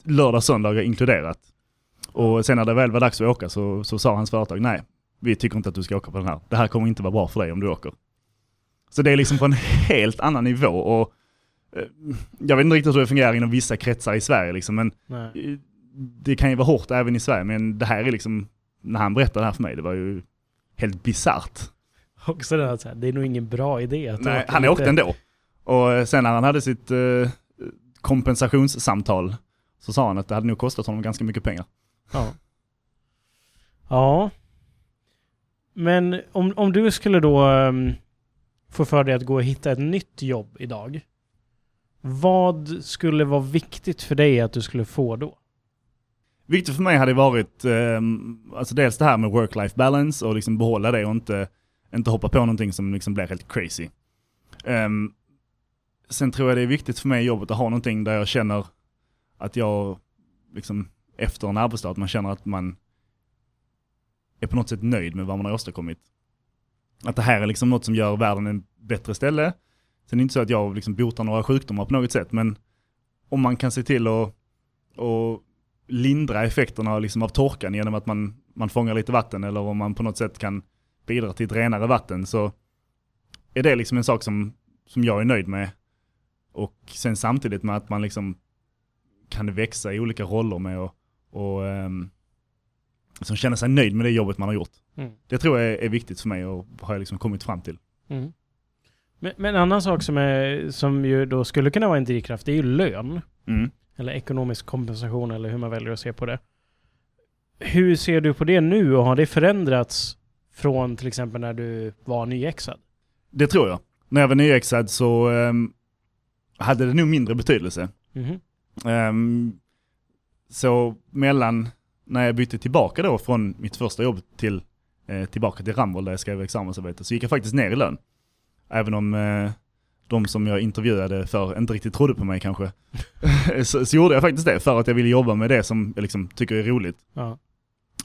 lördag, söndagar inkluderat. Och sen när det väl var dags att åka så, så sa hans företag nej, vi tycker inte att du ska åka på den här. Det här kommer inte vara bra för dig om du åker. Så det är liksom på en helt annan nivå och eh, jag vet inte riktigt hur det fungerar inom vissa kretsar i Sverige liksom, men Nej. eh, det kan ju vara hårt även i Sverige, men det här är liksom, när han berättade det här för mig, det var ju helt bisarrt. Också det här, det är nog ingen bra idé att Nej, åka han åkte ändå. Och eh, sen när han hade sitt kompensationssamtal så sa han att det hade nog kostat honom ganska mycket pengar. Ja. Ja. Men om, om du skulle då ehm, få för dig att gå och hitta ett nytt jobb idag. Vad skulle vara viktigt för dig att du skulle få då? Viktigt för mig hade varit, eh, alltså dels det här med work-life balance och liksom behålla det och inte, inte hoppa på någonting som liksom blir helt crazy. Ehm, sen tror jag det är viktigt för mig i jobbet att ha någonting där jag känner att jag, liksom efter en arbetsdag, att man känner att man är på något sätt nöjd med vad man har åstadkommit. Att det här är liksom något som gör världen en bättre ställe. Sen är det inte så att jag liksom botar några sjukdomar på något sätt, men om man kan se till att och lindra effekterna liksom av torkan genom att man, man fångar lite vatten eller om man på något sätt kan bidra till ett renare vatten så är det liksom en sak som, som jag är nöjd med. Och sen samtidigt med att man liksom kan växa i olika roller med och, och um, som känner sig nöjd med det jobbet man har gjort. Mm. Det tror jag är, är, viktigt för mig och har jag liksom kommit fram till. Mm. Men, men, en annan sak som, är, som ju då skulle kunna vara en drivkraft, det är ju lön. Mm. Eller ekonomisk kompensation eller hur man väljer att se på det. Hur ser du på det nu och har det förändrats från till exempel när du var nyexad? Det tror jag. När jag var nyexad så um, hade det nog mindre betydelse. Mm. Um, så mellan när jag bytte tillbaka då från mitt första jobb till eh, tillbaka till Ramboll där jag skrev examensarbete så gick jag faktiskt ner i lön. Även om eh, de som jag intervjuade för inte riktigt trodde på mig kanske. så, så, gjorde jag faktiskt det för att jag ville jobba med det som jag liksom tycker är roligt. Ja.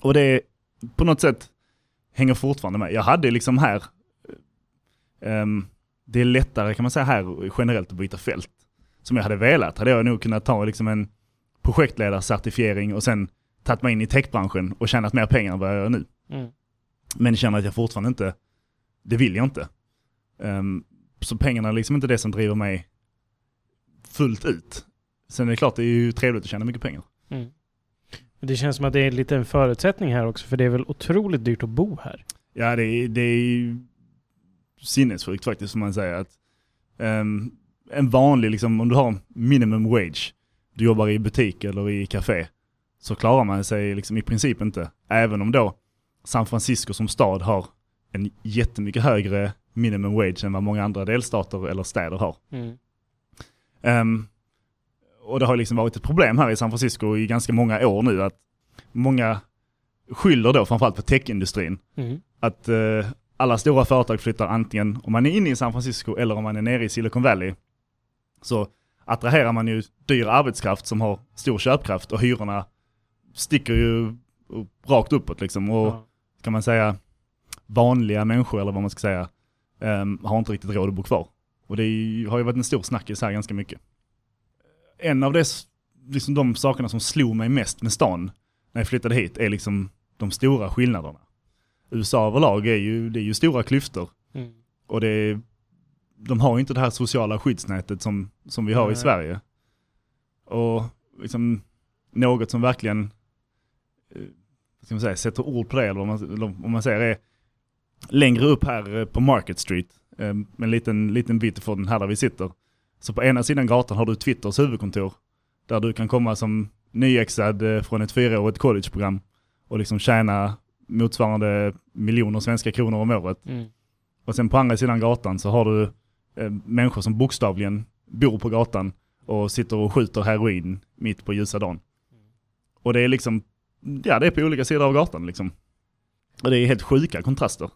Och det på något sätt hänger fortfarande med. Jag hade liksom här, um, det är lättare kan man säga här generellt att byta fält. Som jag hade velat hade jag nog kunnat ta liksom en projektledarcertifiering och sen tagit mig in i techbranschen och tjänat mer pengar än vad jag gör nu. Mm. Men känner att jag fortfarande inte, det vill jag inte. Um, så pengarna är liksom inte det som driver mig fullt ut. Sen är det klart, det är ju trevligt att tjäna mycket pengar. Mm. Det känns som att det är lite en förutsättning här också, för det är väl otroligt dyrt att bo här? Ja, det är, det är sinnessjukt faktiskt, som man säger. Att, um, en vanlig, liksom, om du har minimum wage, du jobbar i butik eller i café, så klarar man sig liksom i princip inte. Även om då San Francisco som stad har en jättemycket högre minimum wage än vad många andra delstater eller städer har. Mm. Um, och det har liksom varit ett problem här i San Francisco i ganska många år nu att många skyller då framförallt på techindustrin. Mm. Att uh, alla stora företag flyttar antingen om man är inne i San Francisco eller om man är nere i Silicon Valley. Så attraherar man ju dyr arbetskraft som har stor köpkraft och hyrorna sticker ju rakt uppåt liksom. Och ja. kan man säga vanliga människor eller vad man ska säga um, har inte riktigt råd att bo kvar. Och det är, har ju varit en stor snackis här ganska mycket. En av det, liksom de sakerna som slog mig mest med stan när jag flyttade hit är liksom de stora skillnaderna. USA överlag är ju, det är ju stora klyftor. Mm. Och det är, de har inte det här sociala skyddsnätet som, som vi har mm. i Sverige. Och liksom något som verkligen eh, ska man säga, sätter ord på det, eller vad man, om man säger är längre upp här eh, på Market Street, eh, en liten, liten bit från här där vi sitter. Så på ena sidan gatan har du Twitters huvudkontor, där du kan komma som nyexad från ett fyraårigt collegeprogram och liksom tjäna motsvarande miljoner svenska kronor om året. Mm. Och sen på andra sidan gatan så har du människor som bokstavligen bor på gatan och sitter och skjuter heroin mitt på ljusa dagen. Och det är liksom, ja det är på olika sidor av gatan liksom. Och det är helt sjuka kontraster.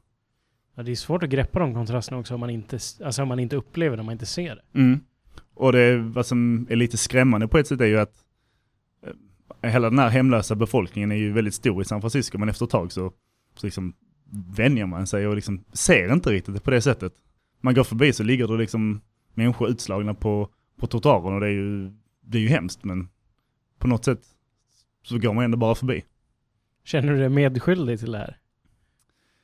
Ja, det är svårt att greppa de kontrasterna också om man inte, alltså om man inte upplever det, om man inte ser det. Mm. Och det, vad som är lite skrämmande på ett sätt är ju att eh, hela den här hemlösa befolkningen är ju väldigt stor i San Francisco, men efter ett tag så, så liksom vänjer man sig och liksom ser inte riktigt det på det sättet. Man går förbi så ligger det liksom människor utslagna på, på trottoaren och det är, ju, det är ju hemskt, men på något sätt så går man ändå bara förbi. Känner du dig medskyldig till det här?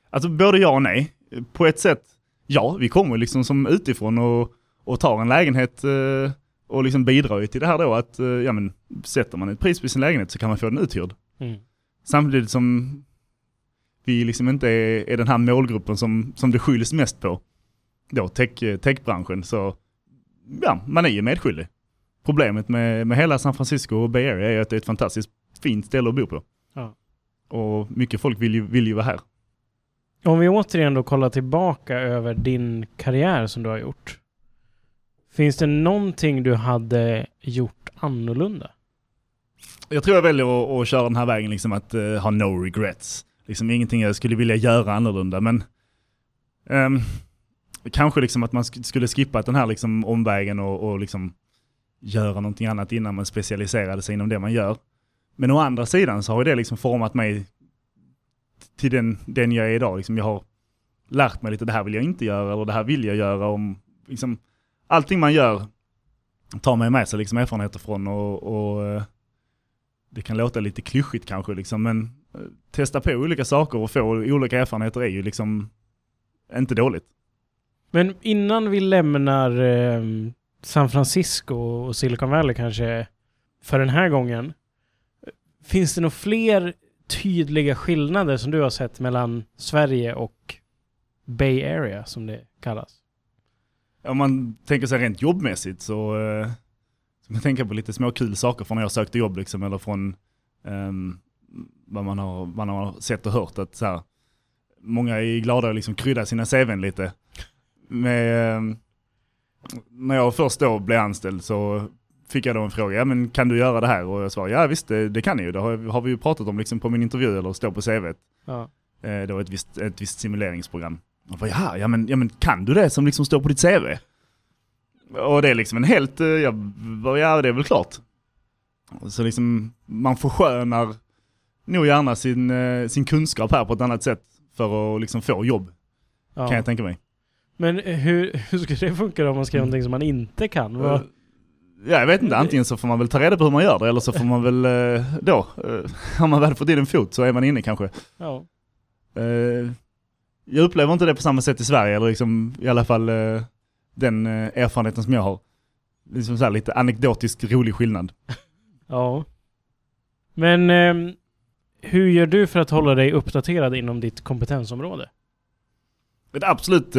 Alltså både ja och nej på ett sätt, ja, vi kommer liksom som utifrån och, och tar en lägenhet eh, och liksom bidrar ju till det här då att, eh, ja men, sätter man ett pris på sin lägenhet så kan man få den uthyrd. Mm. Samtidigt som vi liksom inte är, är den här målgruppen som, som det skylls mest på, då tech, techbranschen, så ja, man är ju medskyldig. Problemet med, med hela San Francisco och Bay Area är att det är ett fantastiskt fint ställe att bo på. Ja. Och mycket folk vill ju, vill ju vara här. Om vi återigen då kollar tillbaka över din karriär som du har gjort. Finns det någonting du hade gjort annorlunda? Jag tror jag väljer att, att köra den här vägen, liksom att uh, ha no regrets. Liksom ingenting jag skulle vilja göra annorlunda, men um, kanske liksom att man skulle skippa den här liksom omvägen och, och liksom göra någonting annat innan man specialiserade sig inom det man gör. Men å andra sidan så har det liksom format mig till den, den jag är idag. Liksom jag har lärt mig lite, det här vill jag inte göra eller det här vill jag göra. Om, liksom, allting man gör tar man med sig liksom erfarenheter från och, och, eh, det kan låta lite klyschigt kanske liksom, men eh, testa på olika saker och få olika erfarenheter är ju liksom inte dåligt. Men innan vi lämnar eh, San Francisco och Silicon Valley kanske för den här gången. Finns det några fler tydliga skillnader som du har sett mellan Sverige och Bay Area som det kallas? Om man tänker sig rent jobbmässigt så, eh, så kan man tänka på lite små kul saker från när jag sökte jobb liksom, eller från eh, vad man har, man har sett och hört. Att så här, många är glada att liksom krydda sina CVn lite. Med, um, när jag först då blev anställd så fick jag då en fråga, ja men kan du göra det här? Och jag svarade, ja visst det, det kan jag ju, det har, har, vi ju pratat om liksom på min intervju eller står på CVt. Ja. Eh, det var ett visst, ett visst simuleringsprogram. Och bara, ja, ja, men, ja men kan du det som liksom står på ditt CV? Och det är liksom en helt, eh, ja, ja det är väl klart. Så liksom, man förskönar nog gärna sin, eh, sin kunskap här på ett annat sätt för att liksom få jobb. Ja. Kan jag tänka mig. Men hur, hur ska det funka om man ska göra någonting som man inte kan? Vad, Ja, jag vet inte, antingen så får man väl ta reda på hur man gör det eller så får man väl eh, då, eh, har man väl fått in en fot så är man inne kanske. Ja. Eh, jag upplever inte det på samma sätt i Sverige, eller liksom i alla fall den erfarenheten som jag har. Liksom så här lite anekdotisk rolig skillnad. Ja. Men eh, hur gör du för att hålla dig uppdaterad inom ditt kompetensområde? Det absolut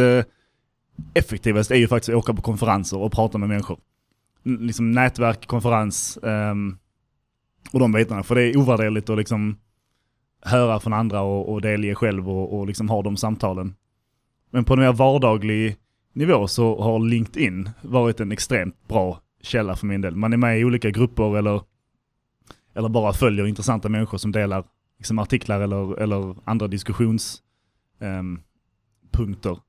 effektivast är ju faktiskt att åka på konferenser och prata med människor liksom nätverk, konferens um, och de bitarna. För det är ovärderligt att liksom höra från andra och, och delge själv och, och liksom ha de samtalen. Men på en mer vardaglig nivå så har LinkedIn varit en extremt bra källa för min del. Man är med i olika grupper eller, eller bara följer intressanta människor som delar liksom artiklar eller, eller andra diskussionspunkter. Ehm, um,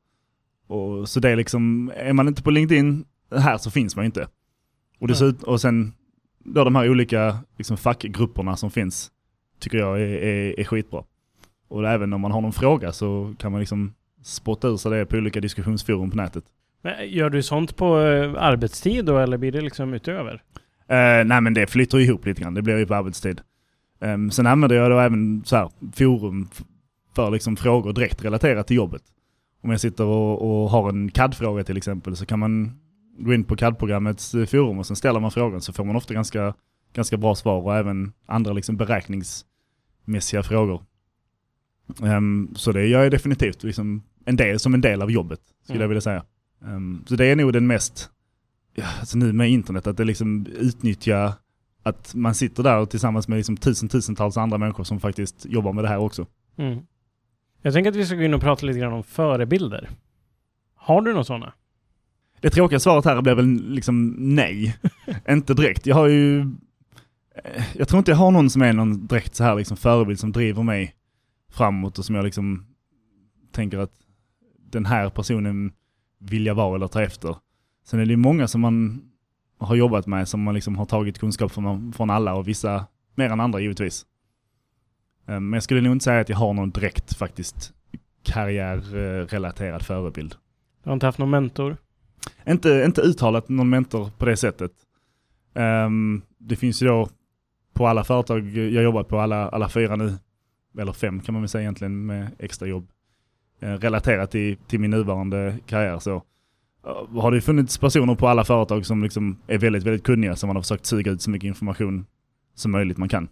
och så det är liksom, är man inte på LinkedIn här så finns man inte. Och, dessut, och sen då de här olika liksom, fackgrupperna som finns tycker jag är, är, är skitbra. Och även om man har någon fråga så kan man liksom spotta ur sig det på olika diskussionsforum på nätet. Men gör du sånt på eh, arbetstid då eller blir det liksom utöver? Uh, nej men det flyter ihop lite grann, det blir ju på arbetstid. Um, sen använder jag då även så här, forum för liksom frågor direkt relaterat till jobbet. Om jag sitter och, och har en CAD-fråga till exempel så kan man gå in på CAD-programmets eh, forum och sen ställer man frågan så får man ofta ganska, ganska bra svar och även andra liksom beräkningsmässiga frågor. Um, så det gör jag definitivt liksom en del, som en del av jobbet, skulle mm. jag vilja säga. Um, så det är nog den mest, ja, alltså nu med internet, att det liksom utnyttja att man sitter där tillsammans med liksom tusen, tusentals andra människor som faktiskt jobbar med det här också. Mm. Jag tänker att vi ska gå in och prata lite grann om förebilder. Har du några sådana? Det tråkiga svaret här blir väl liksom nej. inte direkt. Jag har ju... Eh, jag tror inte jag har någon som är någon direkt så här liksom förebild som driver mig framåt och som jag liksom tänker att den här personen vill jag vara eller ta efter. Sen är det ju många som man har jobbat med som man liksom har tagit kunskap från, från alla och vissa mer än andra givetvis. Eh, men jag skulle nog inte säga att jag har någon direkt faktiskt karriärrelaterad förebild. Du har inte haft någon mentor? inte, inte uttalat någon mentor på det sättet. Um, det finns ju då på alla företag jag jobbat på, alla, alla fyra nu, eller fem kan man väl säga egentligen med extra jobb, eh, relaterat till, till min nuvarande karriär så uh, har det funnits personer på alla företag som liksom är väldigt, väldigt kunniga som man har försökt suga ut så mycket information som möjligt man kan.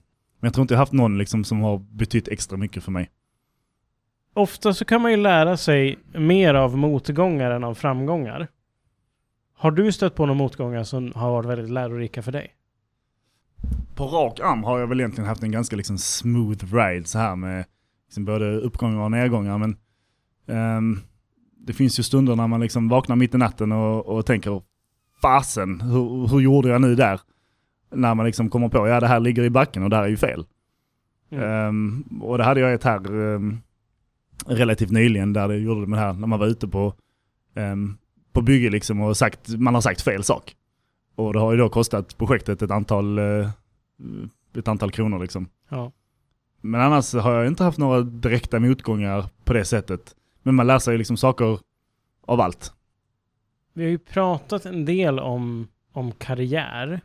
Men jag tror inte jag haft någon liksom som har betytt extra mycket för mig. Ofta så kan man ju lära sig mer av motgångar än av framgångar. Har du stött på några motgångar som har varit väldigt lärorika för dig? På rak arm har jag väl egentligen haft en ganska liksom smooth ride så här med liksom både uppgångar och nedgångar. Men um, det finns ju stunder när man liksom vaknar mitt i natten och, och tänker fasen, hur, hur gjorde jag nu där? När man liksom kommer på, ja det här ligger i backen och det här är ju fel. Mm. Um, och det hade jag ett här um, relativt nyligen där det gjorde det här, när man var ute på um, på bygge liksom och sagt, man har sagt fel sak. Och det har ju då kostat projektet ett antal, eh, ett antal kronor liksom. Ja. Men annars har jag inte haft några direkta motgångar på det sättet. Men man lär sig liksom saker av allt. Vi har ju pratat en del om, om karriär.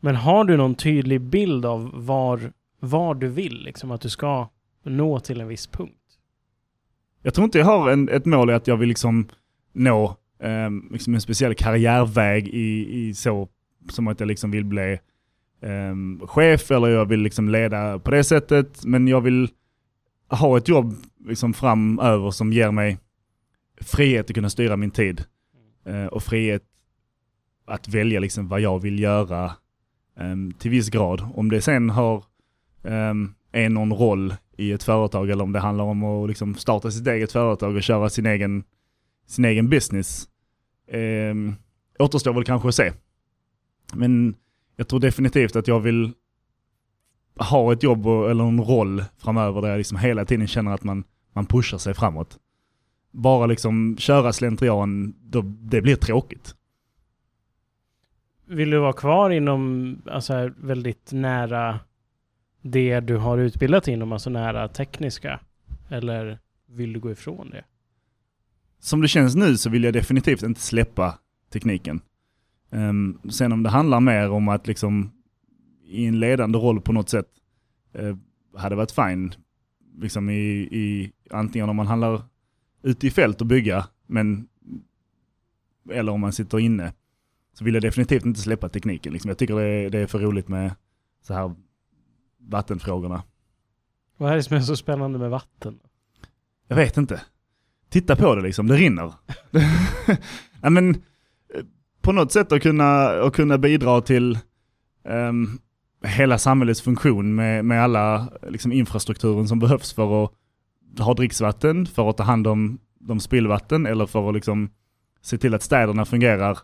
Men har du någon tydlig bild av var, var du vill, liksom att du ska nå till en viss punkt? Jag tror inte jag har en, ett mål i att jag vill liksom nå eh, liksom en speciell karriärväg i, i så som att jag liksom vill bli eh, chef eller jag vill liksom leda på det sättet. Men jag vill ha ett jobb liksom framöver som ger mig frihet att kunna styra min tid. Eh, och frihet att välja liksom vad jag vill göra um, till viss grad. Om det sen har um, är någon roll i ett företag eller om det handlar om att liksom starta sitt eget företag och köra sin egen, sin egen business. Um, återstår väl kanske att se. Men jag tror definitivt att jag vill ha ett jobb eller en roll framöver där jag liksom hela tiden känner att man, man pushar sig framåt. Bara liksom köra slentrian, då, det blir tråkigt. Vill du vara kvar inom alltså, väldigt nära det du har utbildat inom, alltså nära tekniska? Eller vill du gå ifrån det? Som det känns nu så vill jag definitivt inte släppa tekniken. Um, sen om det handlar mer om att liksom i en ledande roll på något sätt uh, hade varit fine. Liksom i, i, antingen om man handlar ute i fält och bygga, men eller om man sitter inne. Så vill jag definitivt inte släppa tekniken. Liksom. Jag tycker det är, det är för roligt med så här vattenfrågorna. Vad är det som är så spännande med vatten? Jag vet inte. Titta på det liksom, det rinner. ja, men, eh, på något sätt att kunna, att kunna bidra till um, hela samhällets funktion med, med alla liksom, infrastrukturen som behövs för att ha dricksvatten, för att ta hand om de spillvatten eller för att liksom, se till att städerna fungerar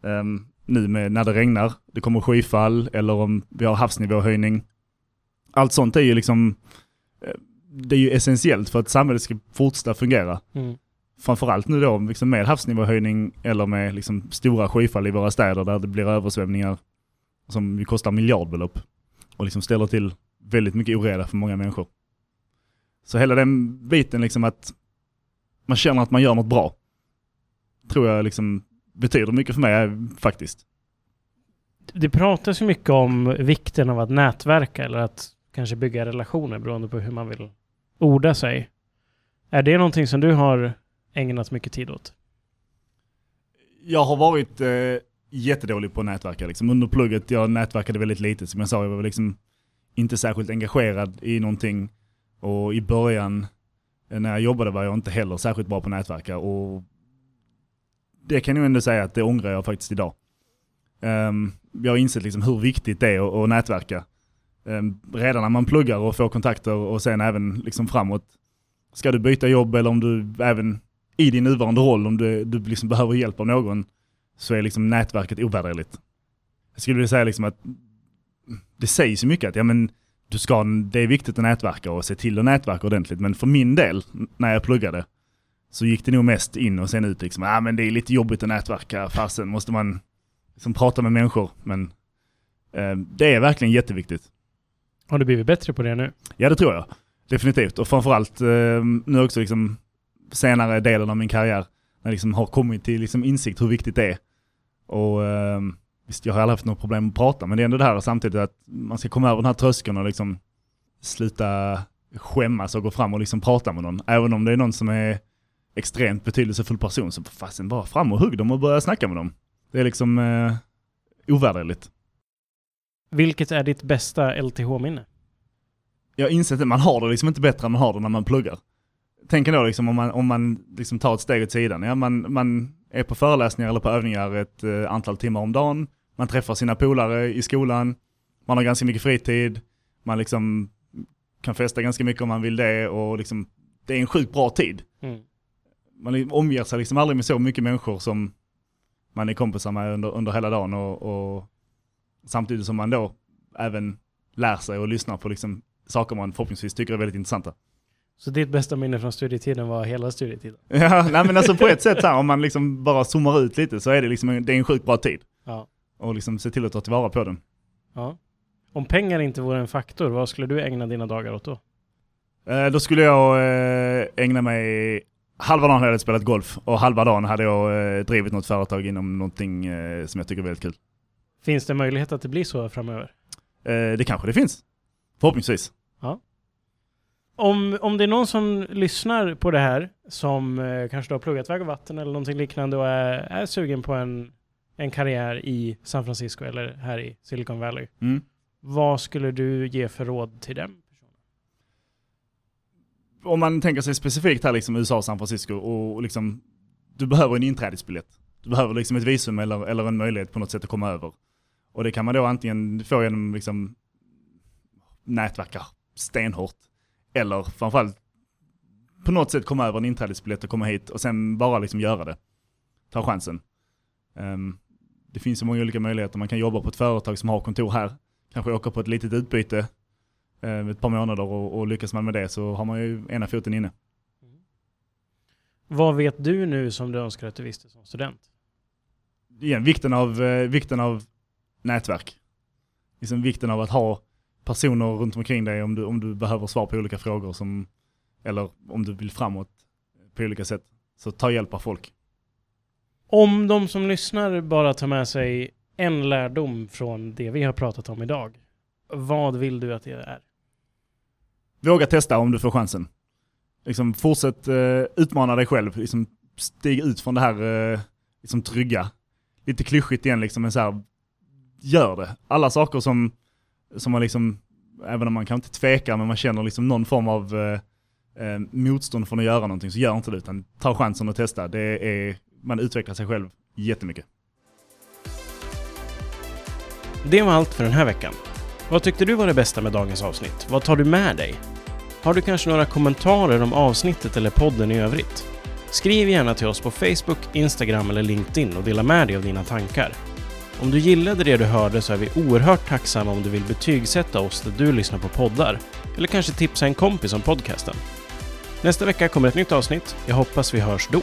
um, nu med, när det regnar. Det kommer skyfall eller om vi har havsnivåhöjning allt sånt är ju liksom, eh, det är ju essentiellt för att samhället ska fortsätta fungera. Mm. Framförallt nu då liksom med havsnivåhöjning eller med liksom stora skyfall i våra städer där det blir översvämningar som kostar miljardbelopp och liksom ställer till väldigt mycket oreda för många människor. Så hela den biten liksom att man känner att man gör något bra tror jag liksom betyder mycket för mig faktiskt. Det pratas ju mycket om vikten av att nätverka eller att kanske bygga relationer beroende på hur man vill orda sig. Är det någonting som du har ägnat mycket tid åt? Jag har varit eh, jättedålig på att nätverka. Liksom. Under plugget, jag nätverkade väldigt lite. Som jag sa, jag var liksom inte särskilt engagerad i någonting. Och i början, eh, när jag jobbade, var jag inte heller särskilt bra på att nätverka. Och det kan jag ändå säga att det ångrar jag faktiskt idag. Um, jag har insett liksom hur viktigt det är att, att nätverka. Um, redan när man pluggar och får kontakter och sen även liksom framåt. Ska du byta jobb eller om du även i din nuvarande roll, om du, du liksom behöver hjälp av någon, så är liksom nätverket ovärderligt. Jag skulle vilja säga liksom att det sägs ju mycket att ja, men du ska, det är viktigt att nätverka och se till att nätverka ordentligt. Men för min del, när jag pluggade, så gick det nog mest in och sen ut liksom, ja men det är lite jobbigt att nätverka, fasen måste man liksom prata med människor. Men eh, det är verkligen jätteviktigt. Har du blivit bättre på det nu? Ja, det tror jag. Definitivt. Och framförallt eh, nu också liksom senare delen av min karriär. När jag liksom har kommit till liksom insikt hur viktigt det är. Och eh, visst, jag har aldrig haft något problem att prata, men det är ändå det här samtidigt att man ska komma över den här tröskeln och liksom sluta skämmas och gå fram och liksom prata med någon. Även om det är någon som är extremt betydelsefull person så fasen bara fram och hugg dem och börja snacka med dem. Det är liksom eh, ovärderligt. Vilket är ditt bästa LTH-minne? Jag har insett att man har det liksom inte bättre än man har det när man pluggar. Tänk då liksom om man, om man liksom tar ett steg åt sidan. Ja, man, man är på föreläsningar eller på övningar ett eh, antal timmar om dagen. Man träffar sina polare i skolan. Man har ganska mycket fritid. Man liksom kan festa ganska mycket om man vill det. Och liksom, det är en sjukt bra tid. Mm. Man omger sig liksom aldrig med så mycket människor som man är kompisar med under, under hela dagen. och, och Samtidigt som man då även lär sig och lyssnar på liksom saker man förhoppningsvis tycker är väldigt intressanta. Så ditt bästa minne från studietiden var hela studietiden? Ja, nej men alltså på ett sätt här, om man liksom bara zoomar ut lite så är det liksom, det är en sjukt bra tid. Ja. Och liksom se till att ta tillvara på den. Ja. Om pengar inte vore en faktor, vad skulle du ägna dina dagar åt då? Eh, då skulle jag eh, ägna mig, halva dagen hade jag spelat golf och halva dagen hade jag eh, drivit något företag inom någonting eh, som jag tycker är väldigt kul. Finns det möjlighet att det blir så framöver? Eh, det kanske det finns. Förhoppningsvis. Om, om det är någon som lyssnar på det här som eh, kanske då har pluggat väg och vatten eller någonting liknande och är, är sugen på en, en karriär i San Francisco eller här i Silicon Valley. Mm. Vad skulle du ge för råd till dem? Om man tänker sig specifikt här liksom USA och San Francisco och, liksom, du behöver en inträdesbiljett. Du behöver liksom ett visum eller, eller en möjlighet på något sätt att komma över. Och det kan man då antingen få genom liksom nätverka stenhårt eller framförallt på något sätt komma över en inträdesbiljett och komma hit och sen bara liksom göra det. Ta chansen. Um, det finns så många olika möjligheter. Man kan jobba på ett företag som har kontor här. Kanske åka på ett litet utbyte ett par månader och, och lyckas man med det så har man ju ena foten inne. Vad vet du nu som du önskar att du visste som student? Igen, vikten av, eh, vikten av nätverk. Liksom vikten av att ha personer runt omkring dig om du, om du behöver svar på olika frågor som, eller om du vill framåt på olika sätt. Så ta hjälp av folk. Om de som lyssnar bara tar med sig en lärdom från det vi har pratat om idag, vad vill du att det är? Våga testa om du får chansen. Liksom fortsätt eh, utmana dig själv. Liksom stig ut från det här eh, liksom trygga. Lite klyschigt igen liksom, men så här, gör det. Alla saker som, som man liksom, även om man kan inte tveka, men man känner liksom någon form av eh, eh, motstånd från att göra någonting, så gör inte det, utan ta chansen och testa. Det är, man utvecklar sig själv jättemycket. Det var allt för den här veckan. Vad tyckte du var det bästa med dagens avsnitt? Vad tar du med dig? Har du kanske några kommentarer om avsnittet eller podden i övrigt? Skriv gärna till oss på Facebook, Instagram eller LinkedIn och dela med dig av dina tankar. Om du gillade det du hörde så är vi oerhört tacksamma om du vill betygsätta oss där du lyssnar på poddar eller kanske tipsa en kompis om podcasten. Nästa vecka kommer ett nytt avsnitt. Jag hoppas vi hörs då.